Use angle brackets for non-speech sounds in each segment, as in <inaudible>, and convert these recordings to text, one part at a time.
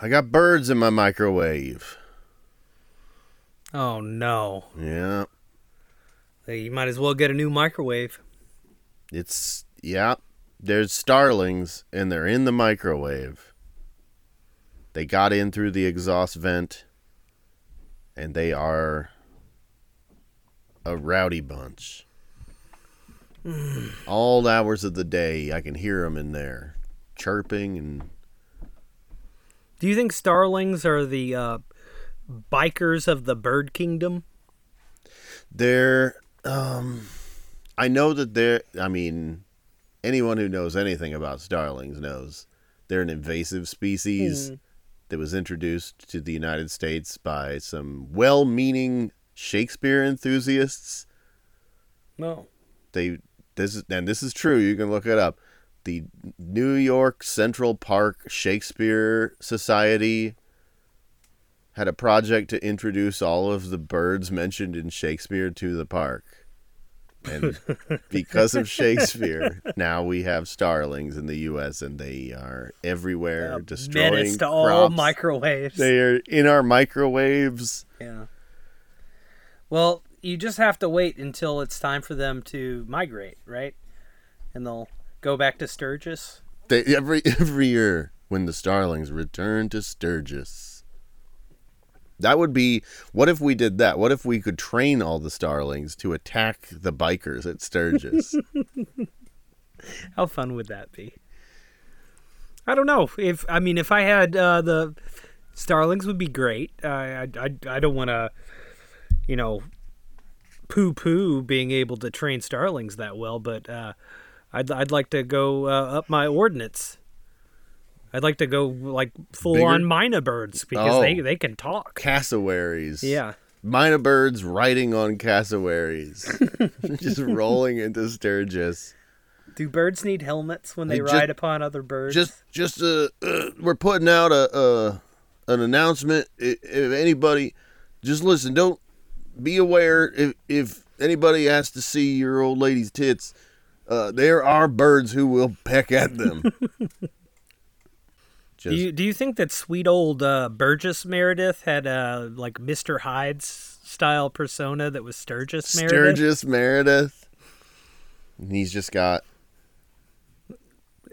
I got birds in my microwave. Oh no! Yeah. You might as well get a new microwave. It's yeah. There's starlings and they're in the microwave. They got in through the exhaust vent and they are a rowdy bunch. <sighs> All hours of the day I can hear them in there chirping and Do you think starlings are the uh, bikers of the bird kingdom? they're um I know that they're I mean anyone who knows anything about starlings knows they're an invasive species that was introduced to the United States by some well-meaning Shakespeare enthusiasts. No. They this is and this is true, you can look it up. The New York Central Park Shakespeare Society had a project to introduce all of the birds mentioned in Shakespeare to the park. And <laughs> because of Shakespeare, now we have starlings in the U.S. and they are everywhere, destroying Menace to all crops. microwaves. They are in our microwaves. Yeah. Well, you just have to wait until it's time for them to migrate, right? And they'll go back to Sturgis. They, every <laughs> every year when the starlings return to Sturgis. That would be what if we did that? What if we could train all the starlings to attack the bikers at Sturgis? <laughs> <laughs> How fun would that be? I don't know. If I mean, if I had uh, the starlings, would be great. Uh, I I I don't want to, you know, poo poo being able to train starlings that well, but uh, I'd I'd like to go uh, up my ordnance. I'd like to go like full on myna birds because Oh. they they can talk. cassowaries. Yeah. Myna birds riding on cassowaries. <laughs> Just rolling into Sturgis. Do birds need helmets when they Hey, ju- ride upon other birds? Just just uh, uh we're putting out a uh an announcement if anybody just listen, don't be aware if if anybody has to see your old lady's tits, uh there are birds who will peck at them. <laughs> Do you do you think that sweet old uh, Burgess Meredith had a like Mr. Hyde's style persona that was Sturgis Meredith? Sturgis Meredith. And he's just got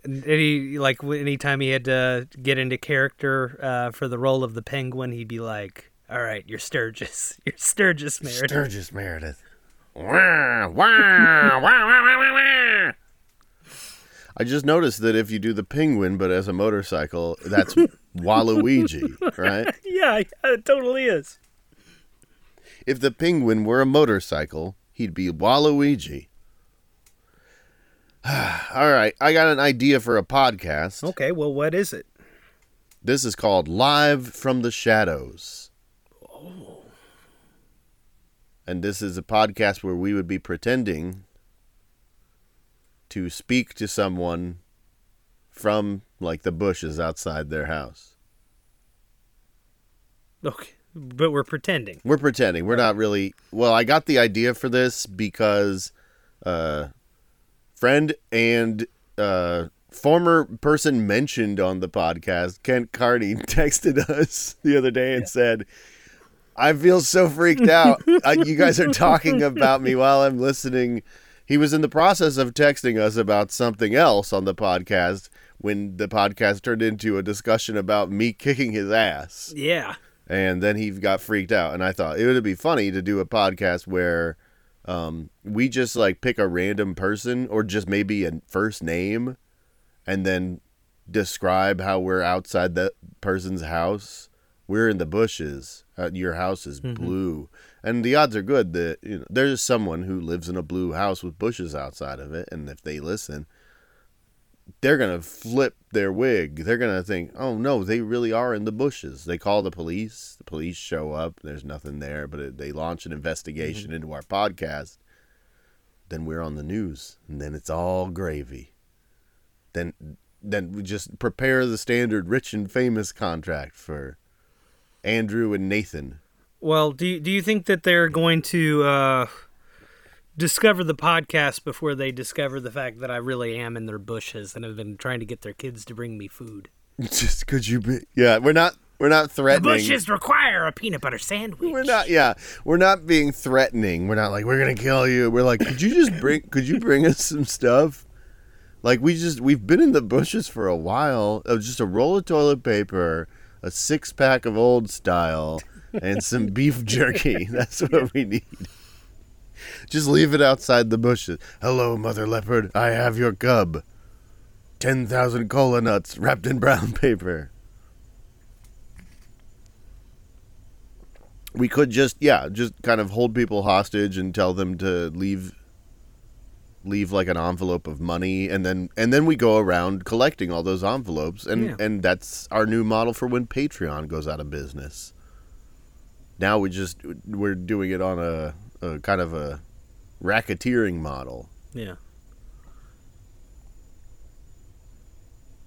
And he like anytime he had to get into character uh, for the role of the Penguin, he'd be like, "All right, you're Sturgis, <laughs> you're Sturgis Meredith." Sturgis Meredith. <laughs> I just noticed that if you do the penguin but as a motorcycle, that's <laughs> Waluigi, right? yeah, yeah, it totally is. If the penguin were a motorcycle, he'd be Waluigi. <sighs> All right, I got an idea for a podcast. Okay, well, what is it? This is called Live from the Shadows. Oh. And this is a podcast where we would be pretending to speak to someone from like the bushes outside their house. Okay, but we're pretending. We're pretending. We're not really Well, I got the idea for this because uh friend and uh former person mentioned on the podcast, Kent Carney, <laughs> texted us the other day and said, I feel so freaked out. uh, you guys are talking about me while I'm listening. He was in the process of texting us about something else on the podcast when the podcast turned into a discussion about me kicking his ass. Yeah. And then he got freaked out. And I thought it would be funny to do a podcast where um, we just like pick a random person or just maybe a first name and then describe how we're outside that person's house. We're in the bushes. Uh, your house is blue, and the odds are good that you know there's someone who lives in a blue house with bushes outside of it, and if they listen, they're gonna flip their wig. They're gonna think, "Oh no, they really are in the bushes." They call the police. The police show up. There's nothing there, but it, they launch an investigation into our podcast. Then we're on the news, and then it's all gravy. Then, then we just prepare the standard rich and famous contract for Andrew and Nathan. Well, do you, do you think that they're going to uh, discover the podcast before they discover the fact that I really am in their bushes and have been trying to get their kids to bring me food? <laughs> Just could you be? Yeah, we're not. We're not threatening. The bushes require a peanut butter sandwich. We're not. Yeah, we're not being threatening. We're not like we're gonna kill you. We're like, could you just bring? <laughs> Could you bring us some stuff? Like we just we've been in the bushes for a while. It was just a roll of toilet paper, a six pack of old style, and some <laughs> beef jerky. <laughs> That's what we need. Just leave it outside the bushes. Hello, mother leopard. I have your cub. Ten thousand cola nuts wrapped in brown <laughs> paper. we could just yeah just kind of hold people hostage and tell them to leave leave like an envelope of money and then and then we go around collecting all those envelopes and Yeah. and that's our new model for when patreon goes out of business now we just we're doing it on a, a kind of a racketeering model Yeah.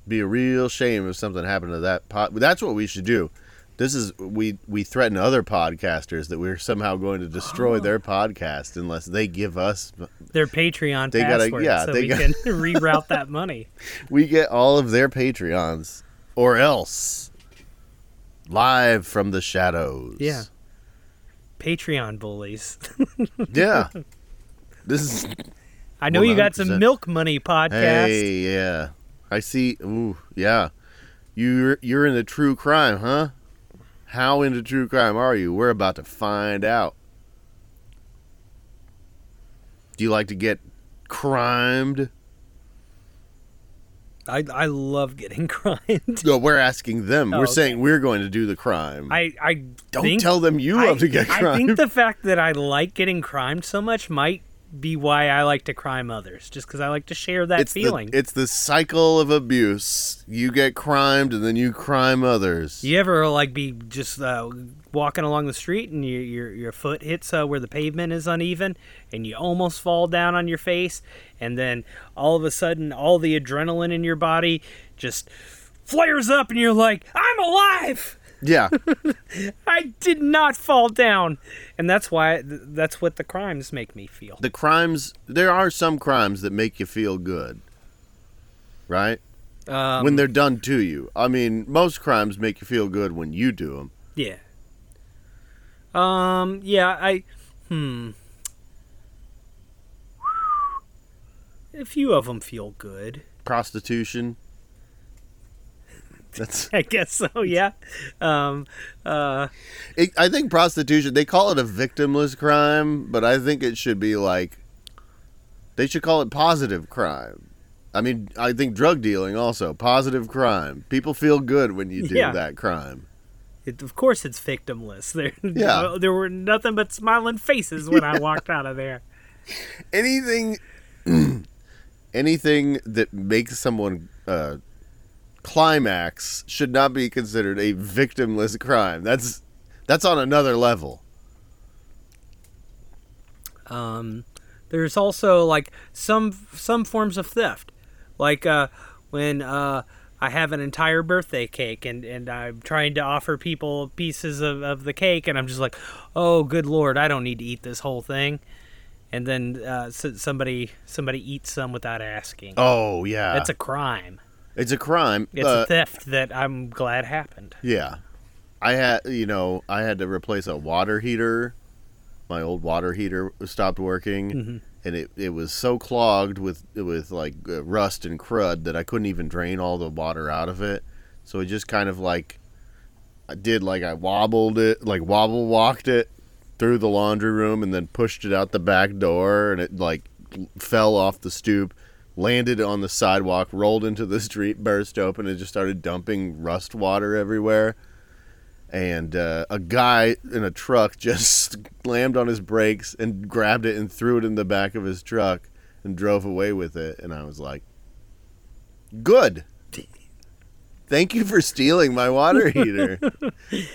be a real shame if something happened to that pot That's what we should do. This is we we threaten other podcasters that we're somehow going to destroy oh. their podcast unless they give us. Their Patreon They gotta- password, yeah, so they we got- can <laughs> <laughs> reroute that money. We get all of their Patreons, or else live from the shadows. Yeah. Patreon bullies. <laughs> yeah. This is I know you got some milk money podcast. hey yeah. I see. Ooh yeah. You're you're in the true crime, huh? How into true crime are you? We're about to find out. Do you like to get crimed? I I love getting <laughs> crimed. No, we're asking them. Oh, we're okay. saying we're going to do the crime. I I Don't think, tell them you love I, to get crimed. I think the fact that I like getting crimed so much might be why I like to crime others, just because I like to share that it's feeling. The, it's the cycle of abuse. You get crimed and then you crime others. you ever like be just uh, walking along the street and your your your foot hits uh, where the pavement is uneven and you almost fall down on your face and then all of a sudden all the adrenaline in your body just flares up and you're like I'm alive. Yeah. <laughs> I did not fall down, and that's why that's what the crimes make me feel. the crimes there are some crimes that make you feel good. Right? Um, when they're done to you. I mean, most crimes make you feel good when you do them. yeah. Um. Yeah. I. Hmm. A few of them feel good. Prostitution. That's. <laughs> I guess so. <laughs> Yeah. Um. Uh. It, I think prostitution. They call it a victimless crime, but I think it should be like. They should call it positive crime. I mean, I think drug dealing also positive crime. People feel good when you do Yeah. that crime. It, of course, it's victimless. <laughs> There. Yeah. There were nothing but smiling faces when I walked out of there. anything <clears throat> anything that makes someone uh, climax should not be considered a victimless crime. That's that's on another level. Um, there's also like some some forms of theft, like uh, when uh, I have an entire birthday cake and, and I'm trying to offer people pieces of, of the cake, and I'm just like, oh, good lord, I don't need to eat this whole thing, and then uh, s somebody somebody eats some without asking. oh yeah. That's a crime. It's a crime It's Uh, a theft that I'm glad happened. yeah i had you know i had to replace a water heater my old water heater stopped working Mm-hmm. and it, it was so clogged with with like uh, rust and crud that I couldn't even drain all the water out of it. So it just kind of like I did like I wobbled it, like wobble walked it through the laundry room and then pushed it out the back door and it like fell off the stoop, landed on the sidewalk, rolled into the <laughs> street, burst open and just started dumping rust water everywhere. And uh, a guy in a truck <laughs> just slammed on his brakes and grabbed it and threw it in the back of his truck and drove away with it. And i was like good. Thank you for stealing my water <laughs> heater.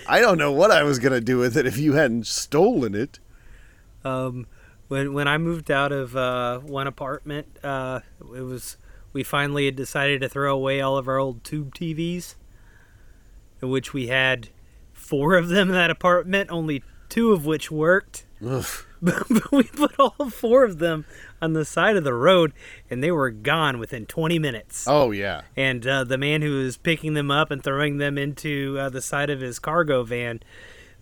I don't know what i was going to do with it if you hadn't stolen it. Um, when when I moved out of uh, one apartment, uh, it was we finally had decided to throw away all of our old tube TVs, in which we had four of them in that apartment, only two of which worked. Ugh. <laughs> but we put all four of them on the side of the road, and they were gone within 20 minutes. Oh yeah. And uh, the man who was picking them up and throwing them into uh, the side of his cargo van,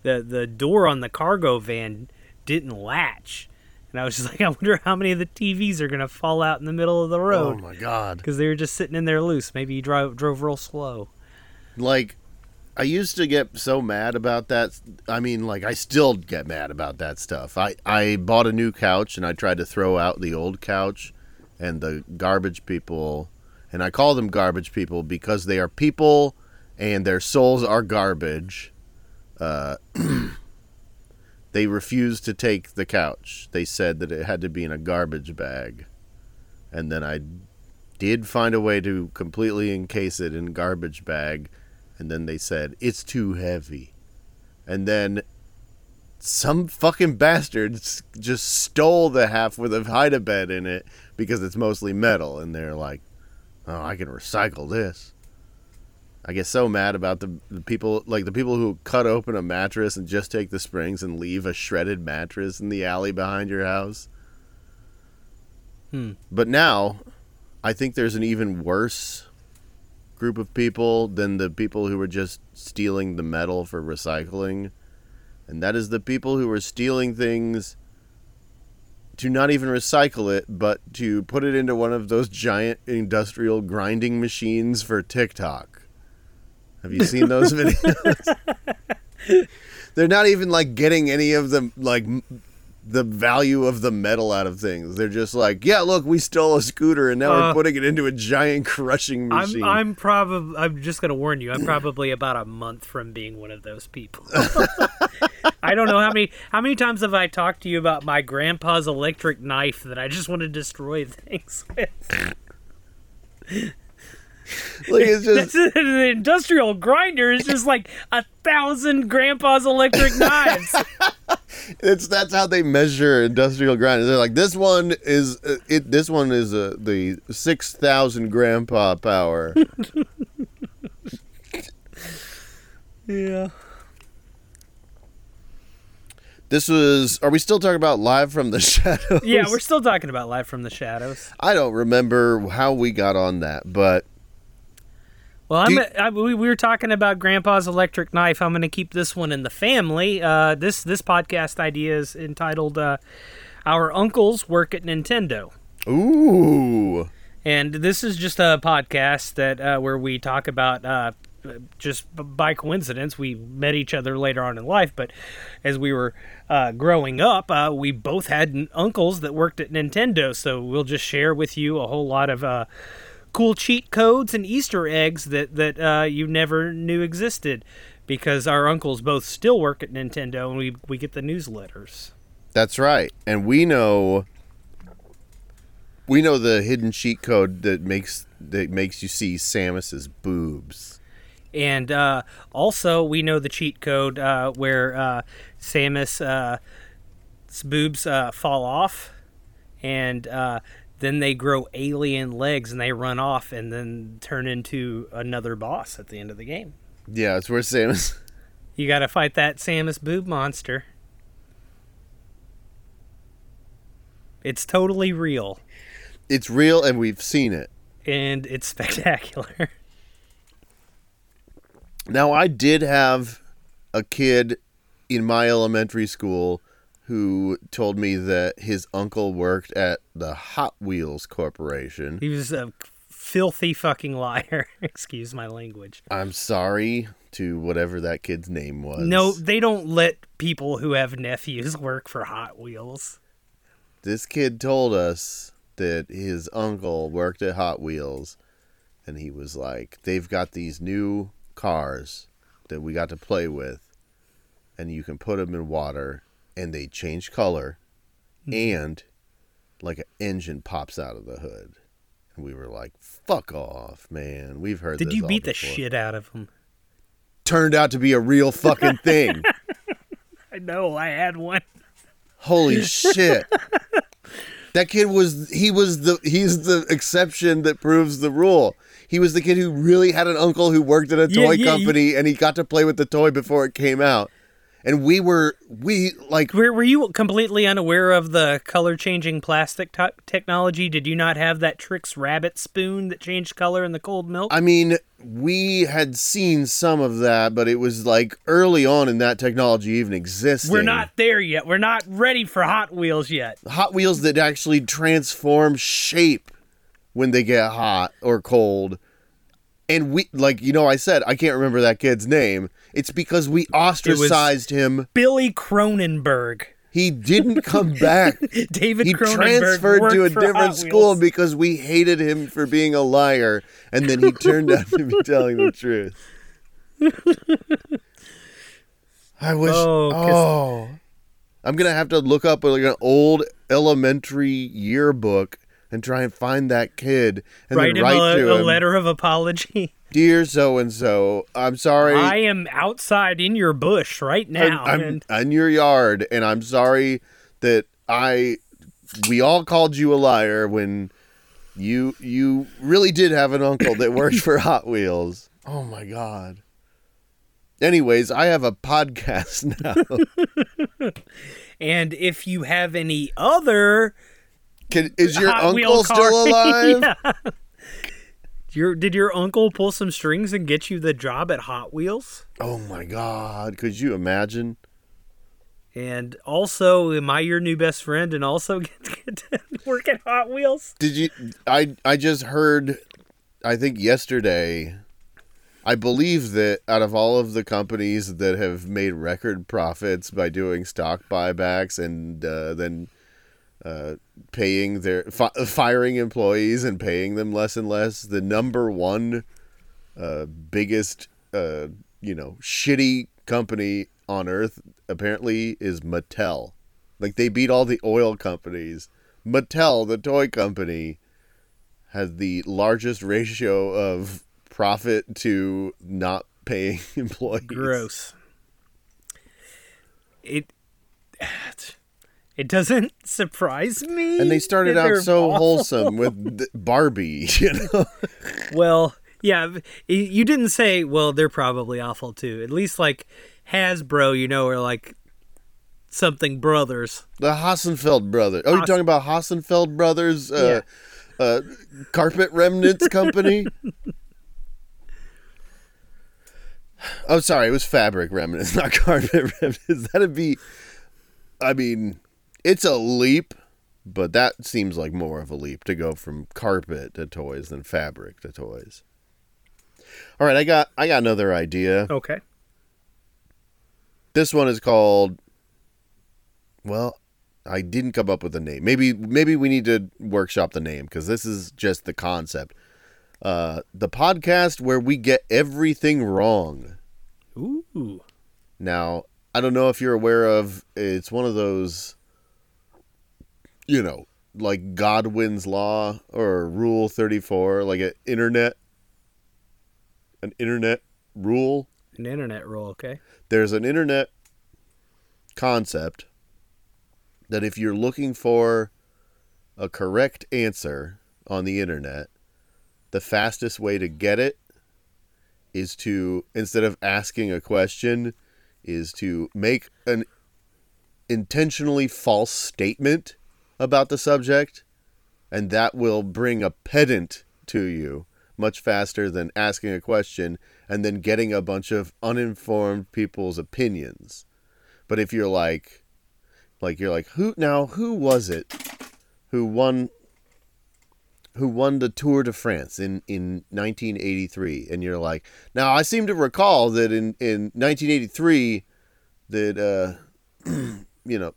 the the door on the cargo van didn't latch, and I was just <laughs> like, I wonder how many of the TVs are gonna fall out in the middle of the road. Oh my god. because they were just sitting in there loose. Maybe he drove drove real slow. Like I used to get so mad about that. I mean, like I still get mad about that stuff. I I bought a new couch and I tried to throw out the old couch and the garbage people and I call them garbage people because they are people and their souls are garbage. Uh <clears throat> they refused to take the couch. They said that it had to be in a garbage bag. And then I did find a way to completely encase it in garbage bag and then they said it's too heavy and then some fucking bastards just stole the half with a hide a bed in it because it's mostly metal and they're like oh i can recycle this i get so mad about the, the people like the people who cut open a mattress and just take the springs and leave a shredded mattress in the alley behind your house Hmm. but now i think there's an even worse group of people than the people who were just stealing the metal for recycling. And that is the people who are stealing things to not even recycle it, but to put it into one of those giant industrial grinding machines for TikTok. Have you seen those videos? <laughs> They're not even like getting any of the like the value of the metal out of things. They're just like, yeah, look, we stole a scooter and now we're Uh, putting it into a giant crushing machine. I'm I'm probably I'm just gonna warn you. I'm probably about a month from being one of those people. <laughs> I don't know how many how many times have I talked to you about my grandpa's electric knife that I just want to destroy things with. <laughs> like it's just the industrial grinder is just like a thousand grandpa's electric knives. <laughs> it's that's how they measure industrial grinders. They're like this one is uh, it. This one is uh, the six thousand grandpa power. <laughs> yeah. this was. Are we still talking about live from the shadows? Yeah, we're still talking about Live from the Shadows. I don't remember how we got on that, but Well, I'm, you- I, we, we were talking about Grandpa's electric knife. I'm going to keep this one in the family. Uh, this this podcast idea is entitled uh, "Our Uncles Work at Nintendo," ooh, and this is just a podcast that uh, where we talk about. Uh, just by coincidence, we met each other later on in life. But as we were uh, growing up, uh, we both had uncles that worked at Nintendo. So we'll just share with you a whole lot of uh, cool cheat codes and Easter eggs that that uh, you never knew existed, because our uncles both still work at Nintendo, and we we get the newsletters. that's right. And we know. We know the hidden cheat code that makes that makes you see Samus's boobs. And uh, also, we know the cheat code uh, where uh, Samus' uh, boobs uh, fall off, and uh, then they grow alien legs and they run off and then turn into another boss at the end of the game. Yeah, it's where Samus. <laughs> You got to fight that Samus boob monster. It's totally real, It's real, and we've seen it. and it's <laughs> spectacular. Now, I did have a kid in my elementary school who told me that his uncle worked at the Hot Wheels Corporation. he was a filthy fucking liar. <laughs> Excuse my language. I'm sorry to whatever that kid's name was. No, they don't let people who have nephews work for Hot Wheels. This kid told us that his uncle worked at Hot Wheels and he was like, they've got these new cars that we got to play with and you can put them in water and they change color hmm. and like an engine pops out of the hood. And we were like, fuck off, man. We've heard that. Did you beat the shit out of them? Turned out to be a real fucking thing. <laughs> I know, I had one. Holy <laughs> shit. That kid was he was the he's the exception that proves the rule. He was the kid who really had an uncle who worked at a toy yeah, company and he got to play with the toy before it came out. And we were we like Were, were you completely unaware of the color changing plastic t- technology? Did you not have that Trix rabbit spoon that changed color in the cold milk? I mean, we had seen some of that, but it was like early on in that technology even existing. We're not there yet. We're not ready for Hot Wheels yet. Hot Wheels that actually transform shape when they get hot or cold. And we like you know I said I can't remember that kid's name. It's because we ostracized him. Billy Cronenberg. He didn't come <laughs> back. David Cronenberg. he Cronenberg transferred to a different school because we hated him for being a liar and then he <laughs> turned out to be telling the truth. <laughs> I wish Oh, oh, I'm going to have to look up like an old elementary yearbook and try and find that kid and write then him a, to a him, letter of apology. <laughs> dear so and so. I'm sorry. I am outside in your bush right now. I'm, I'm in your yard, and I'm sorry that I we all called you a liar when you you really did have an uncle that worked <coughs> for Hot Wheels. Oh my god. Anyways, I have a podcast <laughs> now. <laughs> and if you have any other Can, is your Hot uncle still <laughs> alive? Yeah. Your, did your uncle pull some strings and get you the job at Hot Wheels? Oh my god, could you imagine? And also, am I your new best friend and also <laughs> get, get to work at Hot Wheels? Did you I I just heard I think yesterday I believe that out of all of the companies that have made record profits by doing stock buybacks and uh, then uh, paying their fi- firing employees and paying them less and less, the number one uh, biggest uh, you know shitty company on earth apparently is Mattel. Like they beat all the oil companies. Mattel, the toy company, has the largest ratio of profit to not paying <laughs> employees. Gross. It <sighs> it doesn't <laughs> surprise me. And they started out so <laughs> awful. wholesome with Barbie, <laughs> you know. Well, yeah, you didn't say. Well, they're probably awful too. At least like Hasbro, you know, or like something brothers. The Hassenfeld brothers. Oh, you're talking about Hassenfeld brothers uh, uh, carpet remnants company? oh, sorry, it was fabric remnants, not carpet remnants. That'd be I mean, it's a leap, but that seems like more of a leap to go from carpet to toys than fabric to toys. All right, I got I got another idea. Okay. This one is called well, I didn't come up with a name. Maybe maybe we need to workshop the name cuz this is just the concept. Uh the podcast where we get everything wrong. Ooh. Now, I don't know if you're aware of it's one of those you know, like Godwin's law or rule 34, like an internet an internet rule. An internet rule. Okay. There's an internet concept that if you're looking for a correct answer on the internet, the fastest way to get it is to instead of asking a question is to make an intentionally false statement about the subject and that will bring a pedant to you much faster than asking a question and then getting a bunch of uninformed people's opinions. But if you're like like you're like who now who was it who won who won the Tour de France in, in 1983 and you're like now I seem to recall that in, in 1983 that uh <clears throat> you know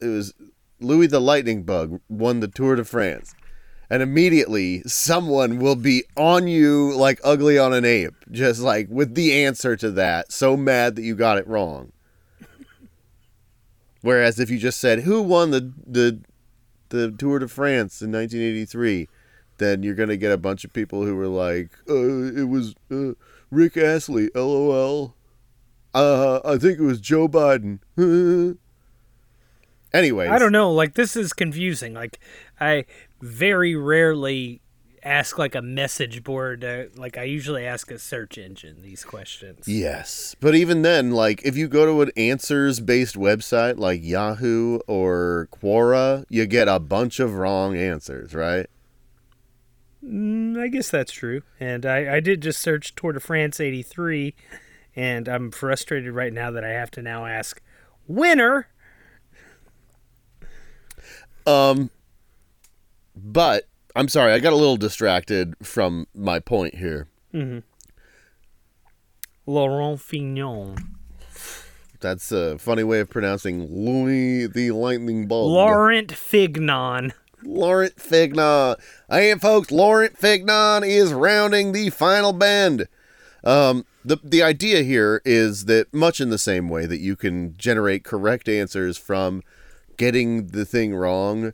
it was Louis the Lightning Bug won the Tour de France and immediately someone will be on you like ugly on an ape just like with the answer to that so mad that you got it wrong. Whereas if you just said who won the the the Tour de France in 1983 then you're going to get a bunch of people who were like uh, it was uh, Rick Astley lol uh I think it was Joe Biden <laughs> anyways I don't know. Like this is confusing. Like I very rarely ask like a message board. Uh, like I usually ask a search engine these questions. Yes. But even then, like if you go to an answers based website like Yahoo or Quora, you get a bunch of wrong answers, right? Mm, I guess that's true. And I, I did just search Tour de France 83, and I'm frustrated right now that I have to now ask winner. Um, but I'm sorry, I got a little distracted from my point here. Laurent Fignon. That's a funny way of pronouncing Louis the Lightning Bolt. Laurent Fignon. Laurent Fignon. Hey, folks, Laurent Fignon is rounding the final bend. Um, the the idea here is that much in the same way that you can generate correct answers from getting the thing wrong,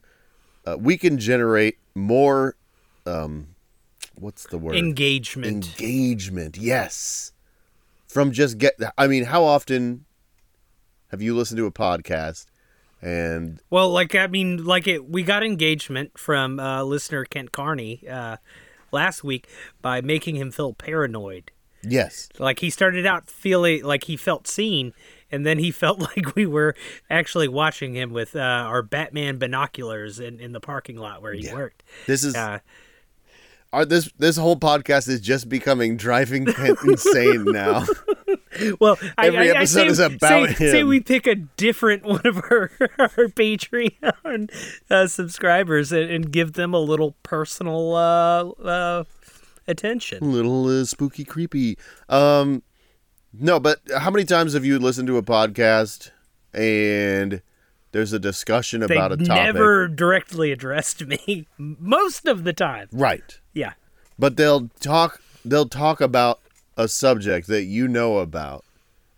uh, we can generate more. Um, what's the word? Engagement. Engagement. Yes. From just get. I mean, how often have you listened to a podcast and Well, like I mean, like it, we got engagement from uh, listener Kent Carney uh, last week by making him feel paranoid. yes, Like he started out feeling like he felt seen, and then he felt <laughs> like we were actually watching him with uh, our Batman binoculars in, in the parking lot where he Yeah. worked. this is Uh, Our, this this whole podcast is just becoming driving <laughs> insane now. <laughs> well, Every I, I episode say, is about say, Say we pick a different one of our, our Patreon uh, subscribers and, and give them a little personal uh, uh, attention. little uh, spooky, creepy. Um, no, but how many times have you listened to a podcast and there's a discussion They about a topic? They never directly addressed me <laughs> most of the time. Right, Yeah. but they'll talk. They'll talk about a subject that you know about,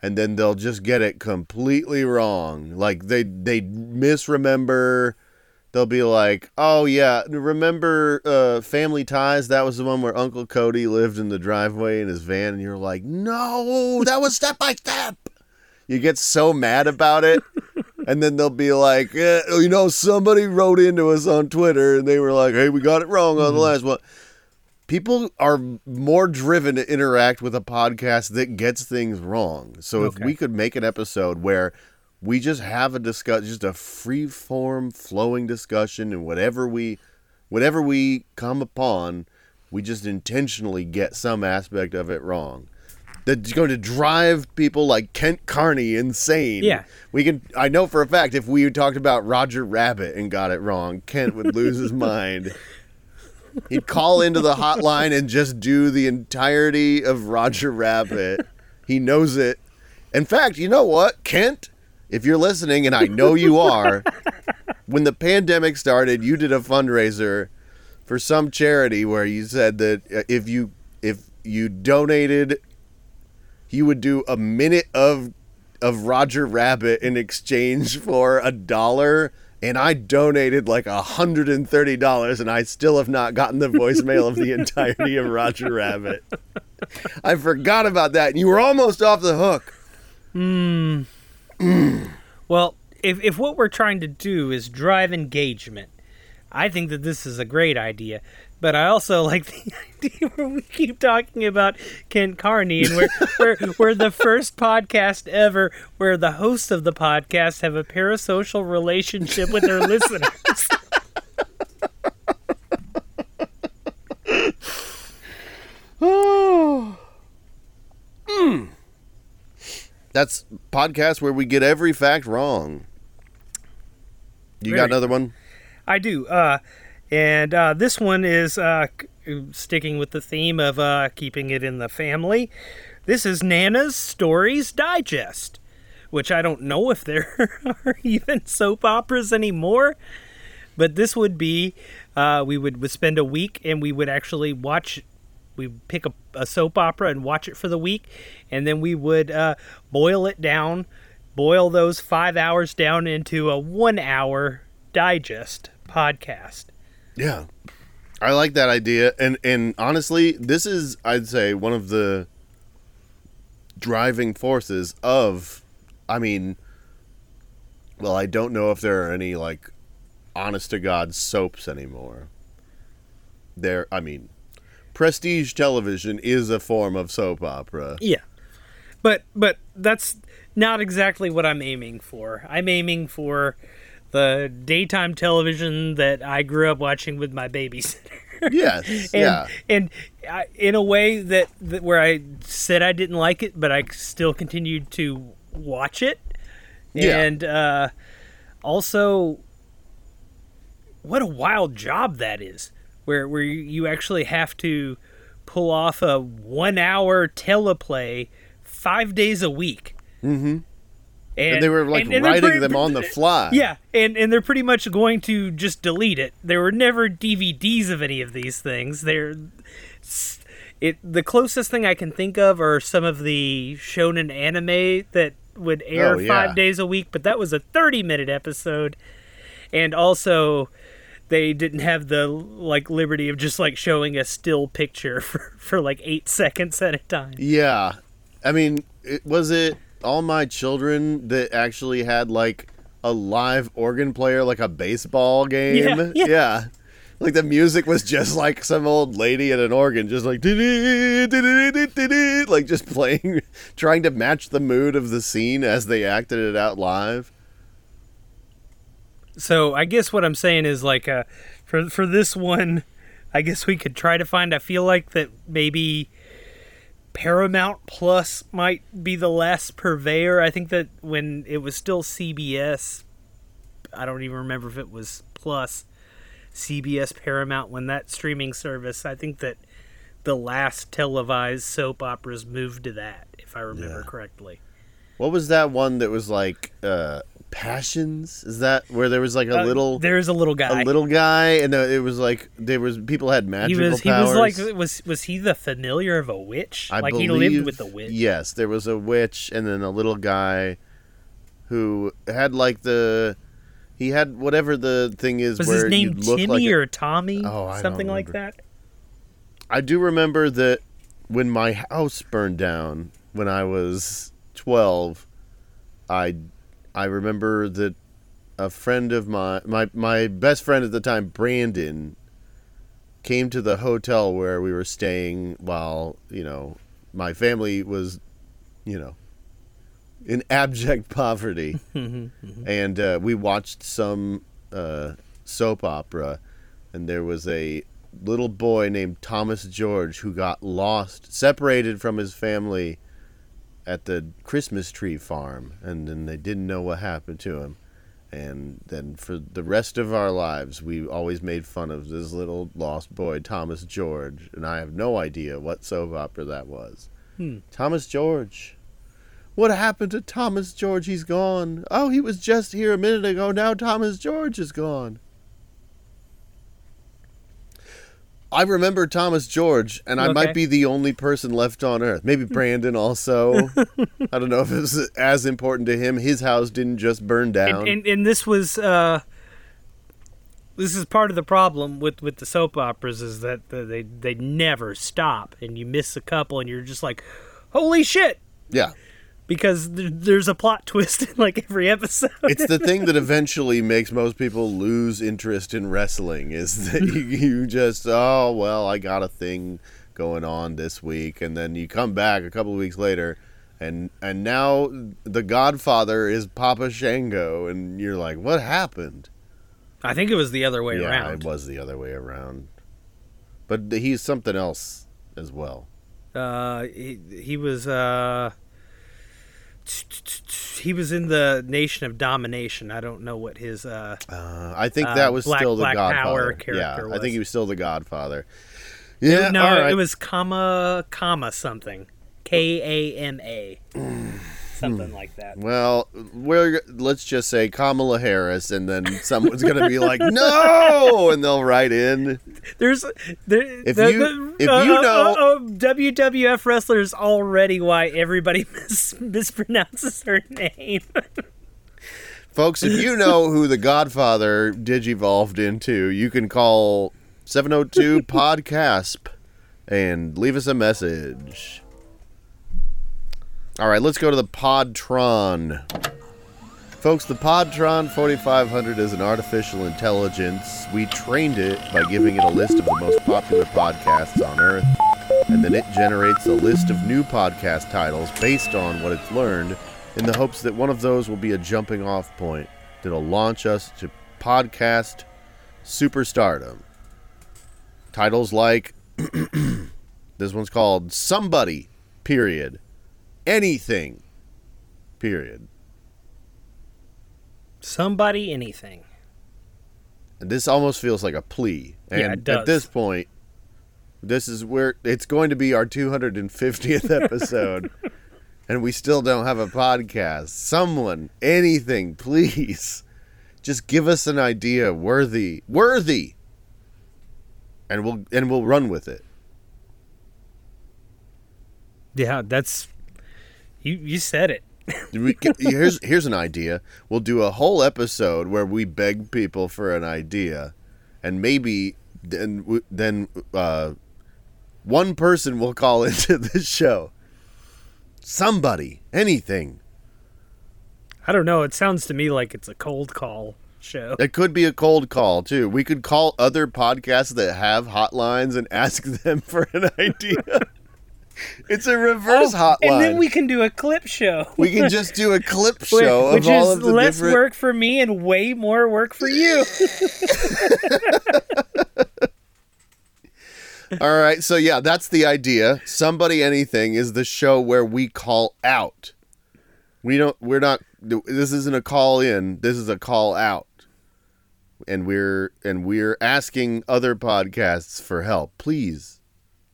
and then they'll just get it completely wrong. Like they they misremember. They'll be like, "Oh yeah, remember uh, Family Ties? That was the one where Uncle Cody lived in the driveway in his van." And you're like, "No, that was step by step." You get so mad about it, <laughs> and then they'll be like, eh, "You know, somebody wrote into us on Twitter, and they were like, "Hey, we got it wrong on the last one." People are more driven to interact with a podcast that gets things wrong. So if we could make an episode where we just have a discuss, just a free form, flowing discussion, and whatever we, whatever we come upon, we just intentionally get some aspect of it wrong. That's going to drive people like Kent Carney insane. Yeah. we can. I know for a fact if we talked about Roger Rabbit and got it wrong, Kent would lose his mind. <laughs> He'd call into the hotline and just do the entirety of Roger Rabbit. He knows it. In fact, you know what, Kent? If you're listening, and I know you are, <laughs> when the pandemic started, you did a fundraiser for some charity where you said that uh, if you if you donated, you would do a minute of of Roger Rabbit in exchange for a dollar. And I donated like hundred and thirty dollars, and I still have not gotten the voicemail of the entirety of Roger Rabbit. I forgot about that, and you were almost off the hook. Well, if, if what we're trying to do is drive engagement, I think that this is a great idea. But I also <laughs> like the idea where we keep talking about Kent Carney and we're, <laughs> we're, we're the first podcast ever where the hosts of the podcast have a parasocial relationship with their listeners. Oh. <laughs> <sighs> That's podcast where we get every fact wrong. You got another one? I do. Uh, and uh, this one is uh, sticking with the theme of uh, keeping it in the family. This is Nana's Stories Digest, which I don't know if there <laughs> are even soap operas anymore. But this would be, uh, we would, would spend a week and we would actually watch, we pick a, a soap opera and watch it for the week. And then we would uh, boil it down, boil those five hours down into a one hour digest podcast. Yeah. I like that idea. And and honestly, this is I'd say one of the driving forces of I mean well, I don't know if there are any like honest to god soaps anymore. there. I mean, prestige television is a form of soap opera. Yeah. But but that's not exactly what I'm aiming for. I'm aiming for the daytime television that I grew up watching with my babysitter. <laughs> Yes, and, yeah, And I, in a way that, that where I said I didn't like it, but I still continued to watch it. Yeah. And uh, also, what a wild job that is, where where you, actually have to pull off a one hour teleplay five days a week. Mm-hmm. And, and they were like and- and writing pretty- them on the <laughs> fly. yeah, and and they're pretty much going to just delete it. There were never DVDs of any of these things. They're it the closest thing I can think of are some of the shonen anime that would air Oh, yeah. 5 days a week, but that was a 30 minute episode. And also they didn't have the like liberty of just like showing a still picture <laughs> for, for like 8 seconds at a time. Yeah. I mean, it, was it All My Children that actually had like a live organ player, like a baseball game? Yeah, yeah. Like the music was just like some old lady at an organ, just like like just playing, <laughs> trying to match the mood of the scene as they acted it out live. So I guess what I'm saying is like uh, for for this one, I guess we could try to find. I feel like that maybe Paramount Plus might be the last purveyor. I think that when it was still CBS, I don't even remember if it was Plus, CBS Paramount when that streaming service. I think that the last televised soap operas moved to that, if I remember Yeah. correctly. What was that one that was like uh Passions? Is that where there was like a Uh, little there's a little guy. a little guy and it was like there was people had he magical was he was like was was he the familiar of a witch? I like believe, he lived with the witch. Yes, there was a witch and then a little guy who had like the he had whatever the thing is Was where his name Timmy like or Tommy? Oh, I don't something like that. I do remember that when my house burned down when I was 12, I I remember that a friend of my my my best friend at the time, Brandon, came to the hotel where we were staying while, you know, my family was, you know, in abject <laughs> poverty. and uh, we watched some uh, soap opera and there was a little boy named Thomas George who got lost, separated from his family at the Christmas tree farm, and then they didn't know what happened to him. And then for the rest of our lives, we always made fun of this little lost boy, Thomas George, and I have no idea what soap opera that was. Hmm. Thomas George. What happened to Thomas George? He's gone. Oh, he was just here a minute ago. Now Thomas George is gone. I remember Thomas George, and I Okay. might be the only person left on Earth. Maybe Brandon also. <laughs> I don't know if it was as important to him. His house didn't just burn down. And, and and this was uh, this is part of the problem with with the soap operas is that they they never stop, and you miss a couple, and you're just like, holy shit, yeah. Because there's a plot <laughs> twist in like every episode. It's the thing that <laughs> eventually makes most people lose interest in wrestling is that you, you just, oh, well, I got a thing going on this week. And then you come back a couple of weeks later. And and now the Godfather is Papa Shango, and you're like, what happened? I think it was the other way yeah, around. it was the other way around. But he's something else as well. Uh, he, he was uh, he was in the Nation of Domination. I don't know what his uh. Uh, I think Uh, that was Black- still the Black Godfather. Power yeah, character I think he was still the Godfather. Yeah, no, all right. it was Kama Kama something, K A M A, <clears throat> something like that. Well, we're let's just say Kamala Harris, and then someone's gonna be like, <laughs> "No," and they'll write in. There's there, If the- you- the- if uh, you uh, know- uh, uh, WWF wrestlers already why everybody <laughs> mis- mispronounces her name. <laughs> Folks, if you know who the Godfather digivolved into, you can call 702 Podcasp and leave us a message. All right, let's go to the Podtron. Folks, the Podtron 4500 is an artificial intelligence. We trained it by giving it a list of the most popular podcasts on Earth, and then it generates a list of new podcast titles based on what it's learned in the hopes that one of those will be a jumping off point that'll launch us to podcast superstardom. Titles like <clears throat> this one's called Somebody, period. Anything, period. Somebody, anything. And this almost feels like a plea. And Yeah, it does. at this point, this is where it's going to be our 250th <laughs> episode. and we still don't have a podcast. Someone, anything, please. Just give us an idea worthy, worthy. And we'll and we'll run with it. Yeah, that's you. You said it. <laughs> Can- here's here's an idea. We'll do a whole episode where we beg people for an idea, and maybe then then uh, one person will call <laughs> into the show. Somebody, anything. I don't know. It sounds to me like it's a cold call show. It could be a cold call too. We could call other podcasts that have hotlines and <laughs> ask them for an idea. It's a reverse hotline. Oh, and then we can do a clip show. we can just do a clip <laughs> show which of all is of the less different. work for me and way more work for you. <laughs> All right, so yeah, that's the idea. Somebody anything is the show where we call out. We don't we're not this isn't a call in, this is a call out. And we're and we're asking other podcasts for help. Please.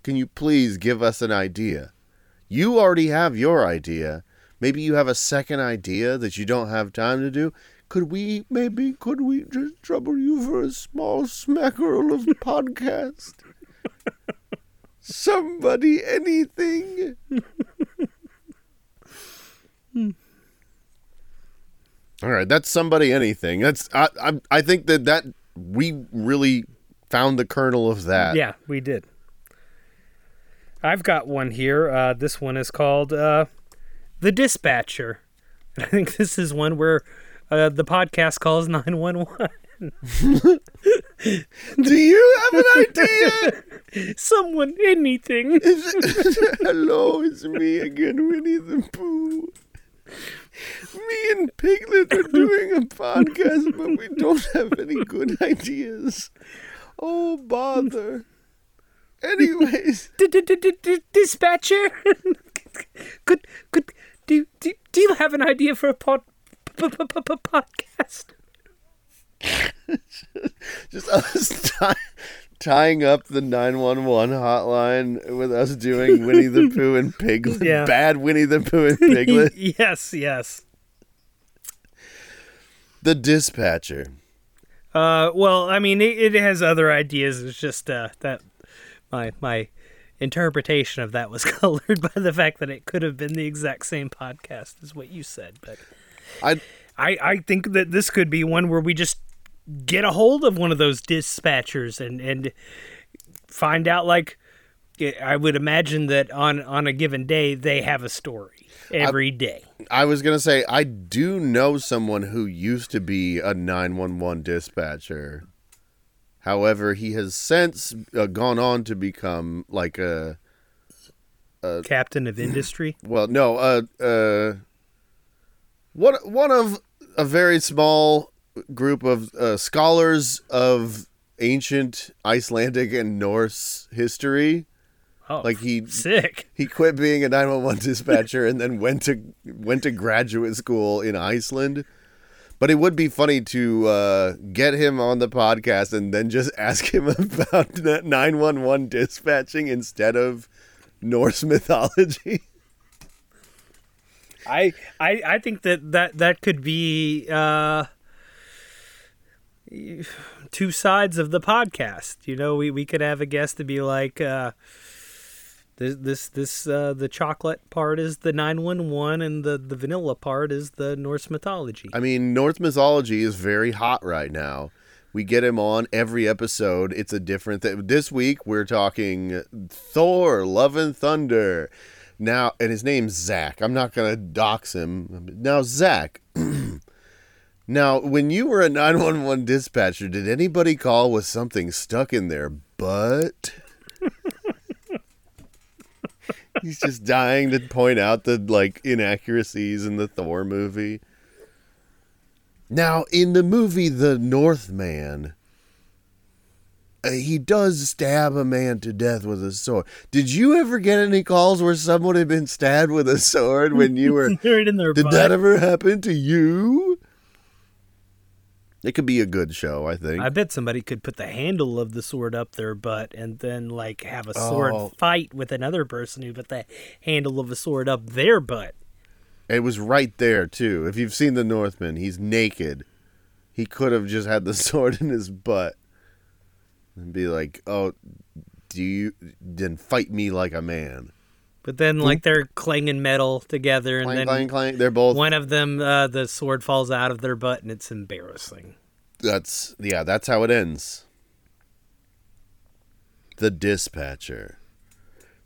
Can you please give us an idea? You already have your idea. Maybe you have a second idea that you don't have time to do. Could we maybe could we just trouble you for a small smackerel of podcast? Somebody, anything. <laughs> All right, that's somebody, anything. That's I, I. I think that that we really found the kernel of that. yeah, we did. I've got one here. Uh, this one is called uh, The Dispatcher. <laughs> I think this is one where uh, the podcast calls 911. <laughs> Do you have an idea? <laughs> Someone, anything. Hello, it's me again, Winnie the Pooh. Me and Piglet are doing a podcast, but we don't have any good ideas. Oh, bother. Anyways, <laughs> Dispatcher. <laughs> could could do, do do you have an idea for a pod podcast? <laughs> just us tie, tying up the 911 hotline with us doing Winnie the Pooh and Piglet. Yeah. Bad Winnie the Pooh and Piglet. yes, yes. the dispatcher. Uh, well, I mean, it, it has other ideas. It's just uh, that my my interpretation of that was <laughs> colored by the fact that it could have been the exact same podcast as what you said. But I I I think that this could be one where we just get a hold of one of those dispatchers and and find out like I would imagine that on on a given day they have a story every day. I was gonna say I do know someone who used to be a 911 dispatcher. However, he has since uh, gone on to become like a Captain of industry. <clears throat> well, no, uh, uh, one one of a very small group of uh, scholars of ancient Icelandic and Norse history. Oh, Like he sick. he quit being a 911 dispatcher and then went to went to graduate school in Iceland. But it would be funny to uh, get him on the podcast and then just <laughs> ask him about that 911 dispatching instead of Norse <laughs> mythology. I, I I think that that that could be uh, two sides of the podcast. You know, we, we could have a guest to be like, uh, this this this uh, the chocolate part is the nine one one, and the the vanilla part is the Norse mythology. I mean, Norse mythology is very hot right now. We get him on every episode. It's a different thing. This week we're talking Thor, Love and Thunder. Now, and his name's Zach. I'm not gonna dox him. Now, Zach, <clears throat> Now, when you were a 911 dispatcher, did anybody call with something stuck in their butt? He's just dying to point out the like inaccuracies in the Thor movie. Now, in the movie The Northman, uh, he does stab a man to death with a sword. Did you ever get any calls where someone had been stabbed with a sword when you were <laughs> right in their Did butt. that ever happen to you? It could be a good show, I think. I bet somebody could put the handle of the sword up their butt and then like have a sword Oh. fight with another person who put the handle of a sword up their butt. It was right there too. If you've seen The Northman, he's naked. He could have just had the <laughs> sword in his butt and be like, "Oh, do you then fight me like a man?" But then like they're clanging metal together and Clang, then clang, clang. They're both. one of them uh, the sword falls out of their butt and it's embarrassing. That's yeah. That's how it ends. The dispatcher.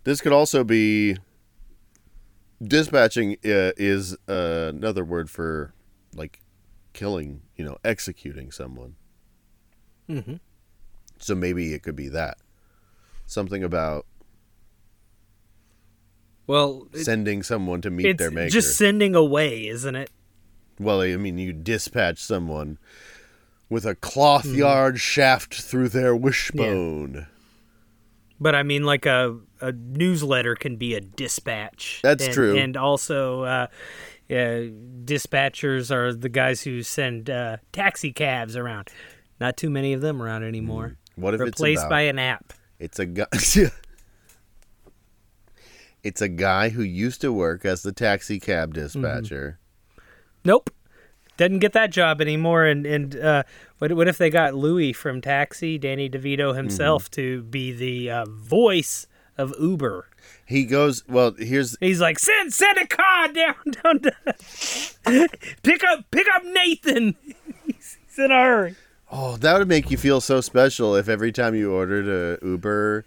This could also be. Dispatching uh, is uh, another word for, like, killing. You know, executing someone. Mhm. So maybe it could be that. Something about Well, it- sending someone to meet their maker. just sending away, isn't it? Well, I mean, you dispatch someone with a cloth Mm-hmm. yard shaft through their wishbone. But I mean, like a a newsletter can be a dispatch. That's And- true. And also, uh, uh, dispatchers are the guys who send uh, taxi cabs around. Not too many of them around anymore. What if it's Replaced by an app. It's a guy. <laughs> it's a guy who used to work as the taxi cab dispatcher. Nope. Doesn't get that job anymore. And and uh, what what if they got Louis from Taxi, Danny DeVito himself, to be the uh, voice of Uber? He goes, well, here's He's like, send send a car down <laughs> down to <laughs> pick up pick up Nathan. <laughs> he's, he's in a hurry. oh, that would make you feel so special if every time you ordered a Uber,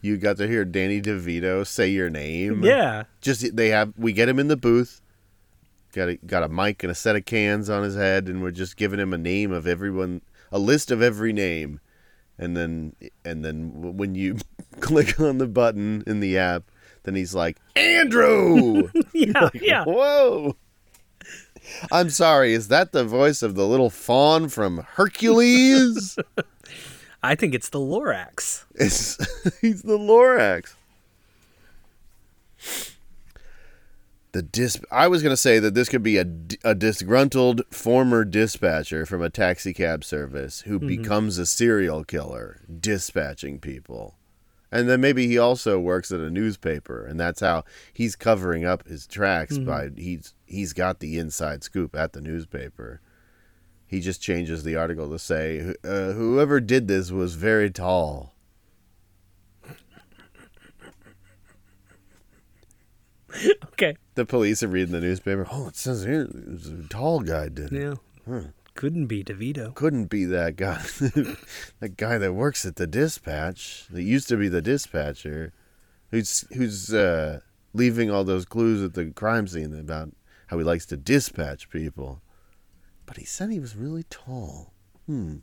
you got to hear Danny DeVito say your name. Yeah. Just they have we get him in the booth. Got a got a mic and a set of cans on his head, and we're just giving him a name of everyone, a list of every name, and then and then when you <laughs> click on the button in the app, then he's like Andrew. <laughs> Yeah, yeah. Whoa. I'm sorry, is that the voice of the little fawn from Hercules? <laughs> I think it's the Lorax. it's, <laughs> he's the Lorax. The dis I was going to say that this could be a, a disgruntled former dispatcher from a taxi cab service who mm-hmm. becomes a serial killer dispatching people. And then maybe he also works at a newspaper and that's how he's covering up his tracks mm-hmm. by he's he's got the inside scoop at the newspaper. He just changes the article to say uh, whoever did this was very tall. Okay. The police are reading the newspaper. Oh, it says here it was a tall guy did it. Yeah. Couldn't be DeVito. Couldn't be that guy. <laughs> that guy that works at the dispatch. That used to be the dispatcher. Who's who's uh, leaving all those clues at the crime scene about how he likes to dispatch people. But he said he was really tall. Hmm.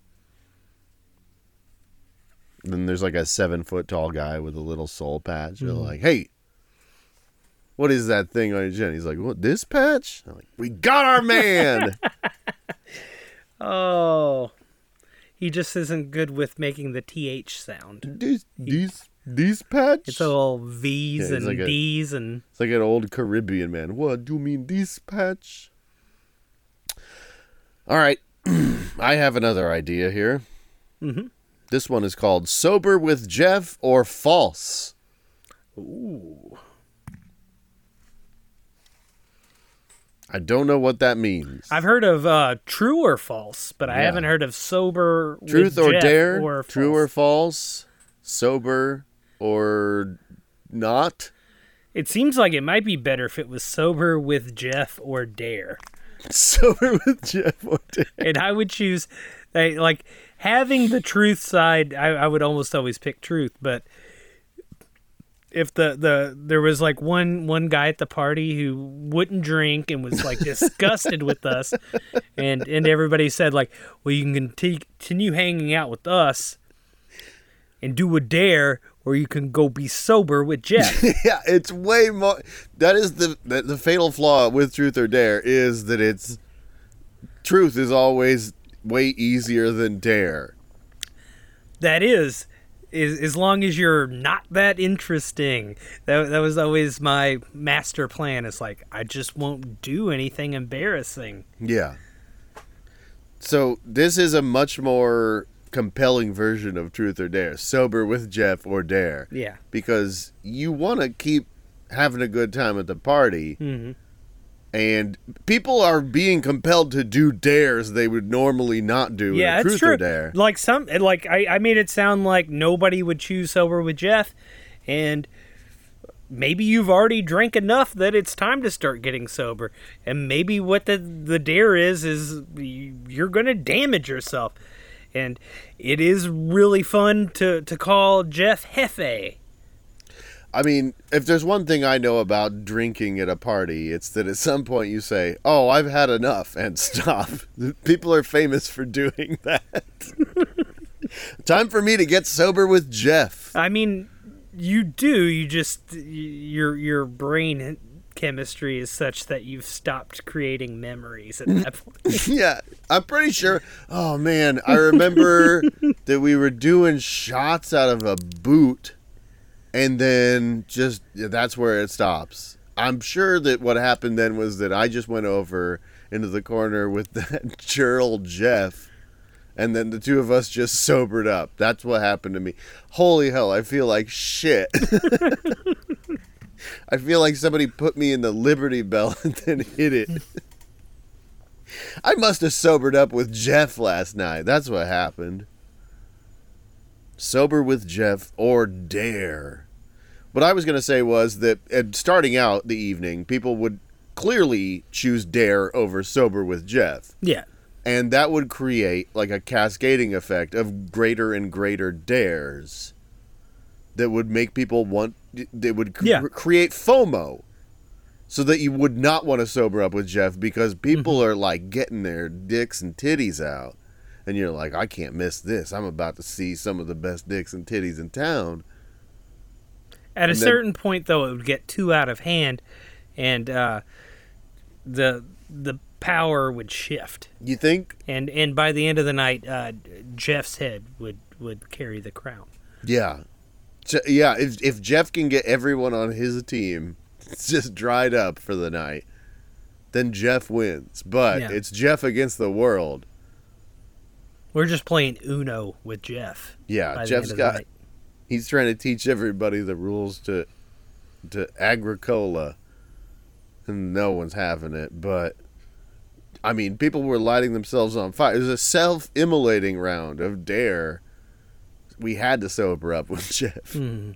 Then there's like a seven foot tall guy with a little soul patch. They're like, hey, what is that thing on your chin? He's like, what, this patch? I'm like, we got our man. <laughs> Oh. He just isn't good with making the TH sound. this, this, this patch? It's all V's Yeah, and like a- and It's like an old Caribbean man. What do you mean this patch? All right, <clears throat> I have another idea here. Mhm. This one is called "Sober with Jeff" or "False." Ooh. I don't know what that means. I've heard of uh, true or false, but I Yeah. haven't heard of sober. with Truth or Jeff dare? Or True or false? Sober or not? It seems like it might be better if it was sober with Jeff or dare. Sober <laughs> with Jeff or dare? and I would choose, like having the truth side. I, I would almost always pick truth, but if the the there was like one one guy at the party who wouldn't drink and was like <laughs> disgusted with us, and and everybody said like, well, you can continue hanging out with us, and do a dare, or you can go be sober with Jeff. <laughs> yeah, it's way more. That is the, the the fatal flaw with Truth or Dare is that it's truth is always way easier than dare. that is. Is, as long as you're not that interesting, that that was always my master plan. It's like I just won't do anything embarrassing. Yeah. So this is a much more compelling version of Truth or Dare, sober with Jeff or Dare, Yeah. because you want to keep having a good time at the party, hmm and people are being compelled to do dares they would normally not do Yeah, in Truth true. or Dare. Like some, like I, I made it sound like nobody would choose sober with Jeff, and maybe you've already drank enough that it's time to start getting sober. And maybe what the the dare is is you're going to damage yourself, and it is really fun to to call Jeff Jefe. I mean, if there's one thing I know about drinking at a party, it's that at some point you say, "Oh, I've had enough," and <laughs> stop. People are famous for doing that. <laughs> Time for me to get sober with Jeff. I mean, you do. You just your your brain chemistry is such that you've stopped creating memories at that point. <laughs> yeah, I'm pretty sure. Oh man, I remember <laughs> that we were doing shots out of a boot, and then just yeah, that's where it stops. I'm sure that what happened then was that I just went over into the corner with <laughs> that churl Jeff, and then the two of us just sobered up. That's what happened to me. Holy hell, I feel like shit. I feel like somebody put me in the Liberty Bell <laughs> and then hit it. I must have sobered up with Jeff last night. That's what happened. Sober with Jeff or dare. What I was going to say was that at starting out the evening, people would clearly choose dare over sober with Jeff. yeah. And that would create like a cascading effect of greater and greater dares that would make people want, they would cr- Yeah. create FOMO so that you would not want to sober up with Jeff because people are like getting their dicks and titties out. And you're like, I can't miss this. I'm about to see some of the best dicks and titties in town. At a And then- certain point, though, it would get too out of hand, and uh, the the power would shift, You think? and and by the end of the night, uh, Jeff's head would would carry the crown. Yeah. Yeah, if, if Jeff can get everyone on his team it's <laughs> just dried up for the night, then Jeff wins. But Yeah. it's Jeff against the world. We're just playing Uno with Jeff. Yeah, Jeff's end of the got he's trying to teach everybody the rules to to agricola and no one's having it but i mean people were lighting themselves on fire it was a self-immolating round of dare we had to sober up with <laughs> jeff Mhm.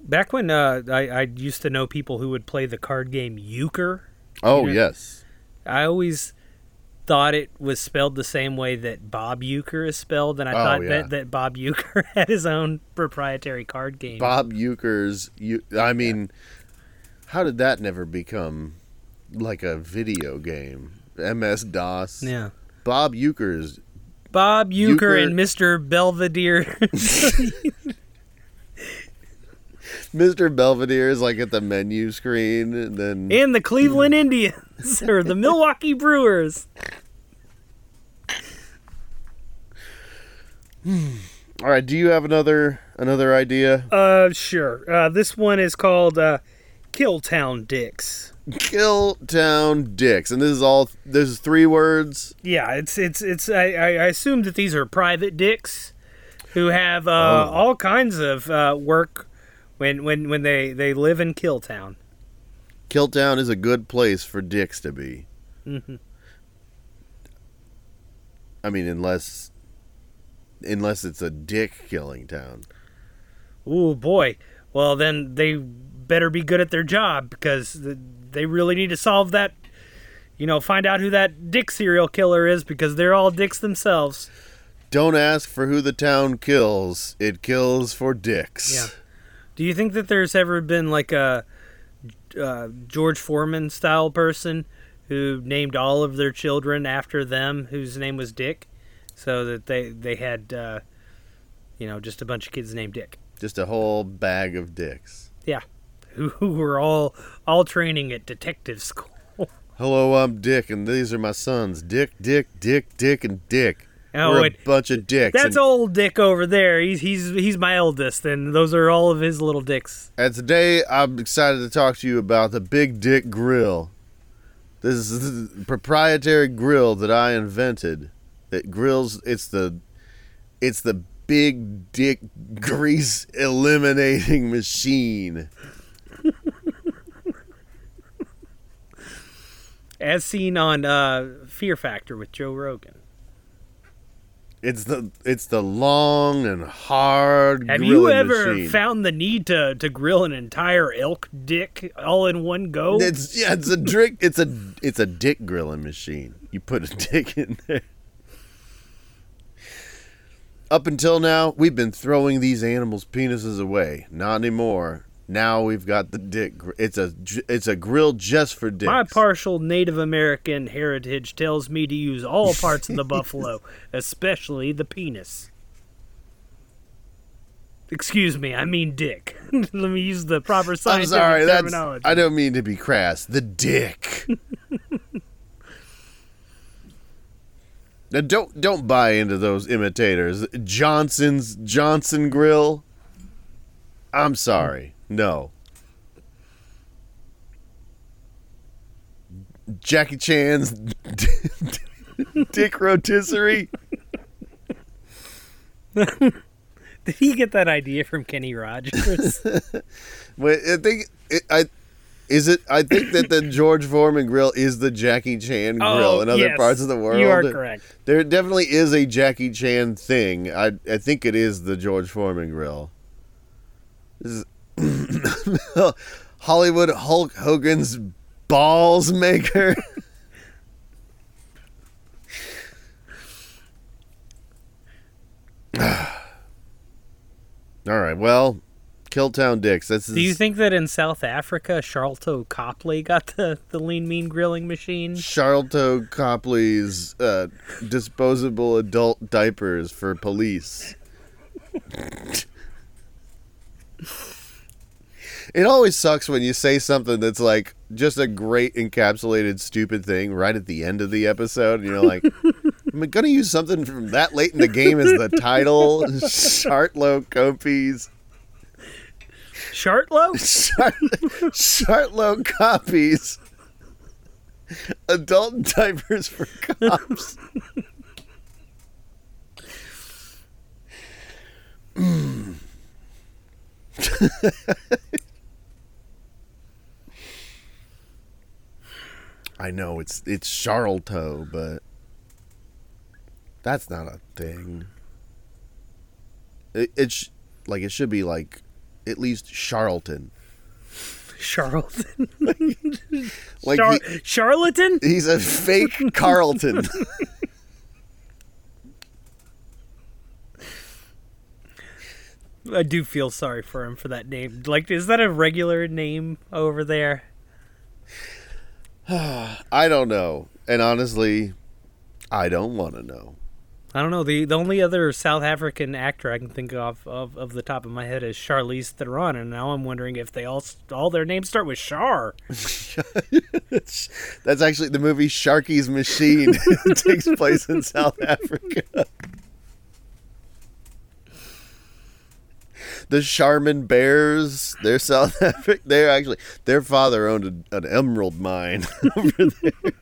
Back when uh, I, I used to know people who would play the card game Euchre, oh Yeah. yes I always thought it was spelled the same way that Bob Uecker is spelled, and I Oh, thought yeah. that, that Bob Uecker <laughs> had his own proprietary card game. bob uecker's you i mean how did that never become like a video game ms dos Yeah. bob uecker's Bob Uecker, Euchre- and Mr. Belvedere. <laughs> <laughs> Mr. Belvedere is like at the menu screen, and then and the Cleveland Indians <laughs> or the Milwaukee Brewers. <sighs> all right. Do you have another another idea? Uh, sure. Uh, this one is called uh, Killtown Dicks. Kill Town Dicks, and this is all. This is three words. Yeah, it's it's it's. I, I assume that these are private dicks who have uh, Oh. all kinds of uh, work when when when they they live in Killtown. Kill Town is a good place for dicks to be. hmm I mean, unless unless it's a dick killing town. Ooh boy. Well then they better be good at their job because they really need to solve that. You know, find out who that dick serial killer is because they're all dicks themselves. Don't ask for who the town kills. It kills for dicks. Yeah. Do you think that there's ever been like a uh, George Foreman style person who named all of their children after them, whose name was Dick, so that they they had, uh, you know, just a bunch of kids named Dick. Just a whole bag of dicks. Yeah, who, were all all training at detective school. Hello, I'm Dick, and these are my sons. Dick, Dick, Dick, Dick, and Dick. Oh, We're a it- bunch of dicks. That's and, old Dick over there. He's he's he's my eldest, and those are all of his little dicks. and today I'm excited to talk to you about the Big Dick Grill. This is the proprietary grill that I invented. It grills. It's the, it's the Big Dick grease <laughs> eliminating machine. As seen on uh, Fear Factor with Joe Rogan. It's the it's the long and hard. Have you ever machine. found the need to, to grill an entire elk dick all in one go? It's yeah, it's a drink. It's a it's a dick grilling machine. You put a <laughs> dick in there. Up until now, we've been throwing these animals' penises away. Not anymore. Now we've got the dick. It's a it's a grill just for dicks. My partial Native American heritage tells me to use all parts of the <laughs> buffalo, especially the penis. Excuse me, I mean dick. <laughs> Let me use the proper I'm scientific sorry. That's terminology. I don't mean to be crass. The dick. <laughs> now don't don't buy into those imitators. Johnson's Johnson Grill. I'm sorry. No. Jackie Chan's <laughs> Dick Rotisserie. <laughs> Did he get that idea from Kenny Rogers? <laughs> Wait, I think it, I is it. I think that the George Foreman grill is the Jackie Chan oh, grill Oh, in other yes, parts of the world. You are correct. There definitely is a Jackie Chan thing. I I think it is the George Foreman grill. This is <laughs> Hollywood Hulk Hogan's balls maker. <laughs> <sighs> All right. Well, Killtown Dicks. That's Do you think that in South Africa, Charlton Copley got the, the lean mean grilling machine? Charlton Copley's uh, disposable adult diapers for police. <laughs> it always sucks when you say something that's like just a great encapsulated stupid thing right at the end of the episode, and you're like, <laughs> I'm I gonna use something from that late in the game as the title?" Chartlow Copies. Chartlow? <laughs> Chart- Chartlow copies. Adult diapers for cops. <laughs> I know it's it's Sharlto, but that's not a thing. It, it's like it should be like at least Charlton. Charlton? <laughs> Like Char- he- Charlatan? He's a fake <laughs> Carlton. <laughs> I do feel sorry for him for that name. Like, is that a regular name over there? <sighs> I don't know. And honestly, I don't want to know. I don't know. The the only other South African actor I can think of of, of the top of my head is Charlize Theron, and now I'm wondering if they all all their names start with Char. <laughs> That's actually the movie Sharky's Machine. <laughs> takes place in South Africa. <laughs> The Charmin Bears, they're South <laughs> Africa. They're actually their father owned a, an emerald mine <laughs> over there.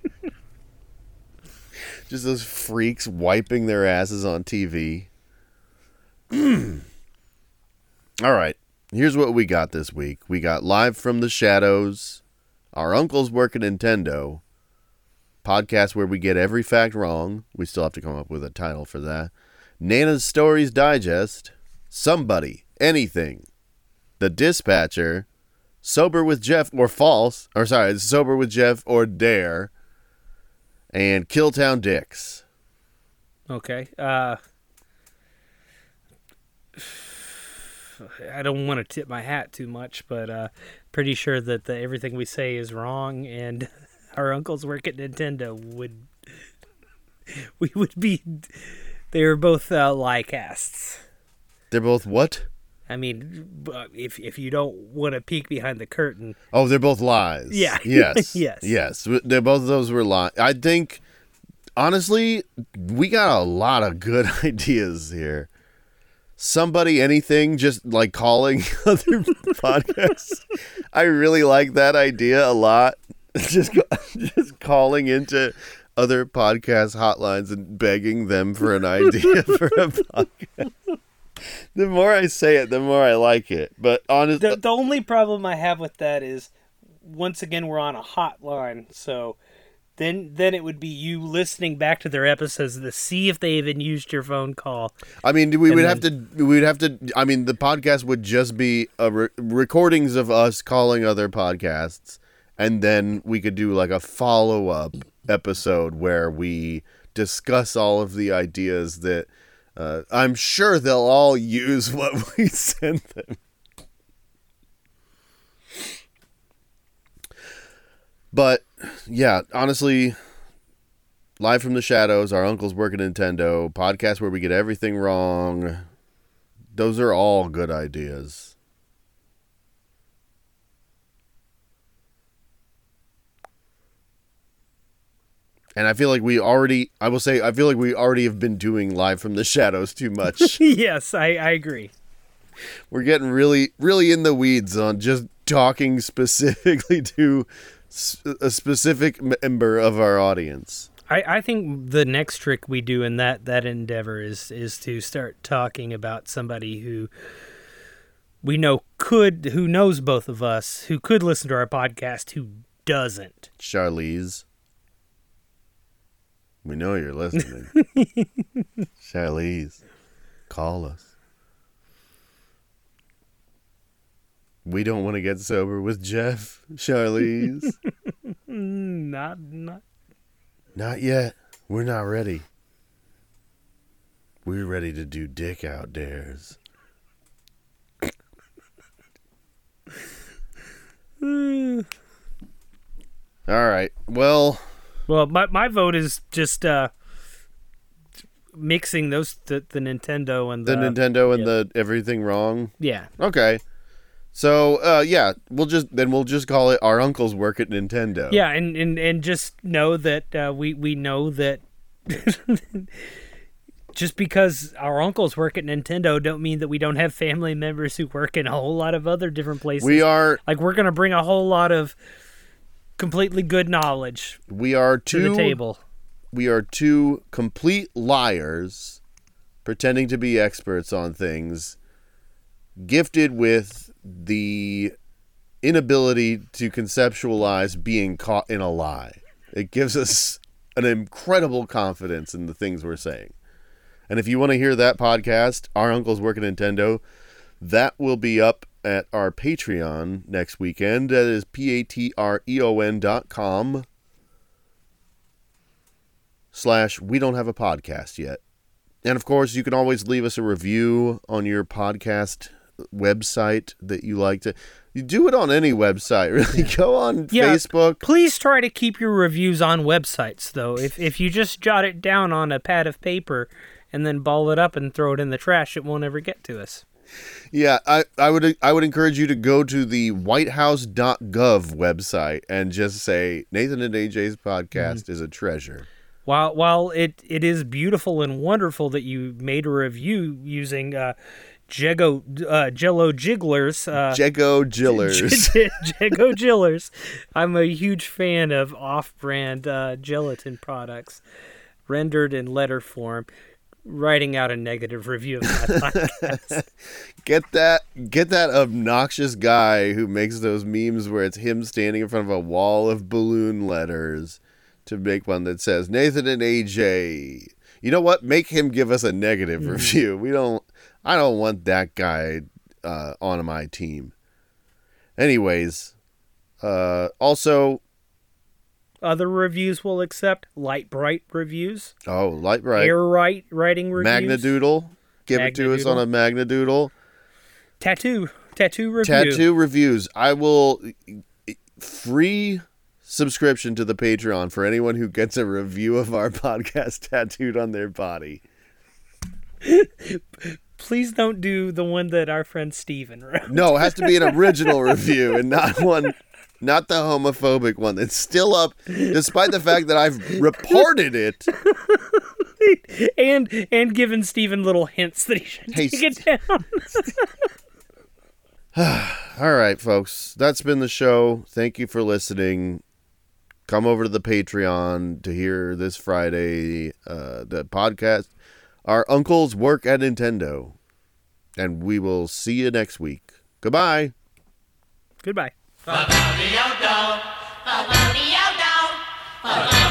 Just those freaks wiping their asses on TV. <clears throat> All right, here's what we got this week. We got live from the shadows. Our uncles work at Nintendo. Podcast where we get every fact wrong. We still have to come up with a title for that. Nana's Stories Digest. Somebody. Anything. The Dispatcher. Sober with Jeff or False. Or sorry, Sober with Jeff or Dare. And Killtown Dicks. Okay. Uh, I don't want to tip my hat too much, but uh, pretty sure that the, everything we say is wrong, and <laughs> our uncles work at Nintendo would <laughs> we would be they were both uh, lie casts. They're both what? I mean, if if you don't want to peek behind the curtain, Oh, they're both lies. Yeah. <laughs> Yes. Yes. Yes. They're both of those were lies. I think, honestly, we got a lot of good <laughs> ideas here. Somebody, anything, just like calling <laughs> other podcasts. I really like that idea a lot. Just, just calling into other podcast hotlines and begging them for an idea for a podcast. The more I say it, the more I like it. But honestly, the the only problem I have with that is once again we're on a hotline, so then then it would be you listening back to their episodes to see if they even used your phone call. I mean, we And would then- have to. We would have to. I mean, the podcast would just be a re- recordings of us calling other podcasts, and then we could do like a follow up episode where we discuss all of the ideas that uh, I'm sure they'll all use what <laughs> we sent them. But yeah, honestly, Live from the Shadows, our uncles work at Nintendo, podcast where we get everything wrong. Those are all good ideas. And I feel like we already, I will say, I feel like we already have been doing Live from the Shadows too much. <laughs> yes, I, I agree. We're getting really, really in the weeds on just talking <laughs> specifically to a specific member of our audience. I, I think the next trick we do in that that endeavor is is to start talking about somebody who we know could who knows both of us who could listen to our podcast who doesn't. Charlize. We know you're listening. <laughs> Charlize, call us. We don't want to get sober with Jeff, Charlize. <laughs> Not not not yet. We're not ready. We're ready to do dick out dares. <laughs> All right. Well, Well, my my vote is just uh mixing those the, the Nintendo and the the, Nintendo and yeah. the everything wrong. yeah. Okay. So, uh, yeah, we'll just then we'll just call it our uncles work at Nintendo. Yeah, and, and, and just know that uh, we we know that <laughs> just because our uncles work at Nintendo don't mean that we don't have family members who work in a whole lot of other different places. we are like we're gonna bring a whole lot of completely good knowledge we are two the table. we are two complete liars pretending to be experts on things gifted with the inability to conceptualize being caught in a lie. It gives us an incredible confidence in the things we're saying. And if you want to hear that podcast, Our Uncles Work at Nintendo, that will be up at our Patreon next weekend. That is P A T R E O N dot com slash we don't have a podcast yet. And of course, you can always leave us a review on your podcast website that you like to. You do it on any website, <laughs> really. Go on Yeah. Facebook. Please try to keep your reviews on websites though. If if you just jot it down on a pad of paper and then ball it up and throw it in the trash, it won't ever get to us. Yeah, I, I would I would encourage you to go to the whitehouse.gov website and just say Nathan and AJ's podcast is a treasure. While while it, it is beautiful and wonderful that you made a review using uh, Jego uh, Jello Jigglers, uh, Jego Jillers. <laughs> Jego Jillers, I'm a huge fan of off-brand uh, gelatin products rendered in letter form. Writing out a negative review of my <laughs> podcast. get that get that obnoxious guy who makes those memes where it's him standing in front of a wall of balloon letters to make one that says Nathan and AJ. You know what? Make him give us a negative review. We don't I don't want that guy uh, on my team. Anyways, uh, also Other reviews will accept Lite-Brite reviews, oh, light right. air right writing reviews. Magnadoodle. give it to us on a Magnadoodle. Tattoo. Tattoo review. Tattoo reviews. I will free subscription to the Patreon for anyone who gets a review of our <laughs> podcast tattooed on their body. <laughs> Please don't do the one that our friend Steven wrote. No, it has to be an original review and not one not the homophobic one that's still up despite the fact that I've reported it. <laughs> and and given Steven little hints that he should hey, take it down. <laughs> <sighs> All right, folks. That's been the show. Thank you for listening. Come over to the Patreon to hear this Friday uh, the podcast. Our uncles work at Nintendo. And we will see you next week. Goodbye. Goodbye. Ba-ba-dee-o-do, ba-ba-dee-o-do, ba-ba-dee-o-do.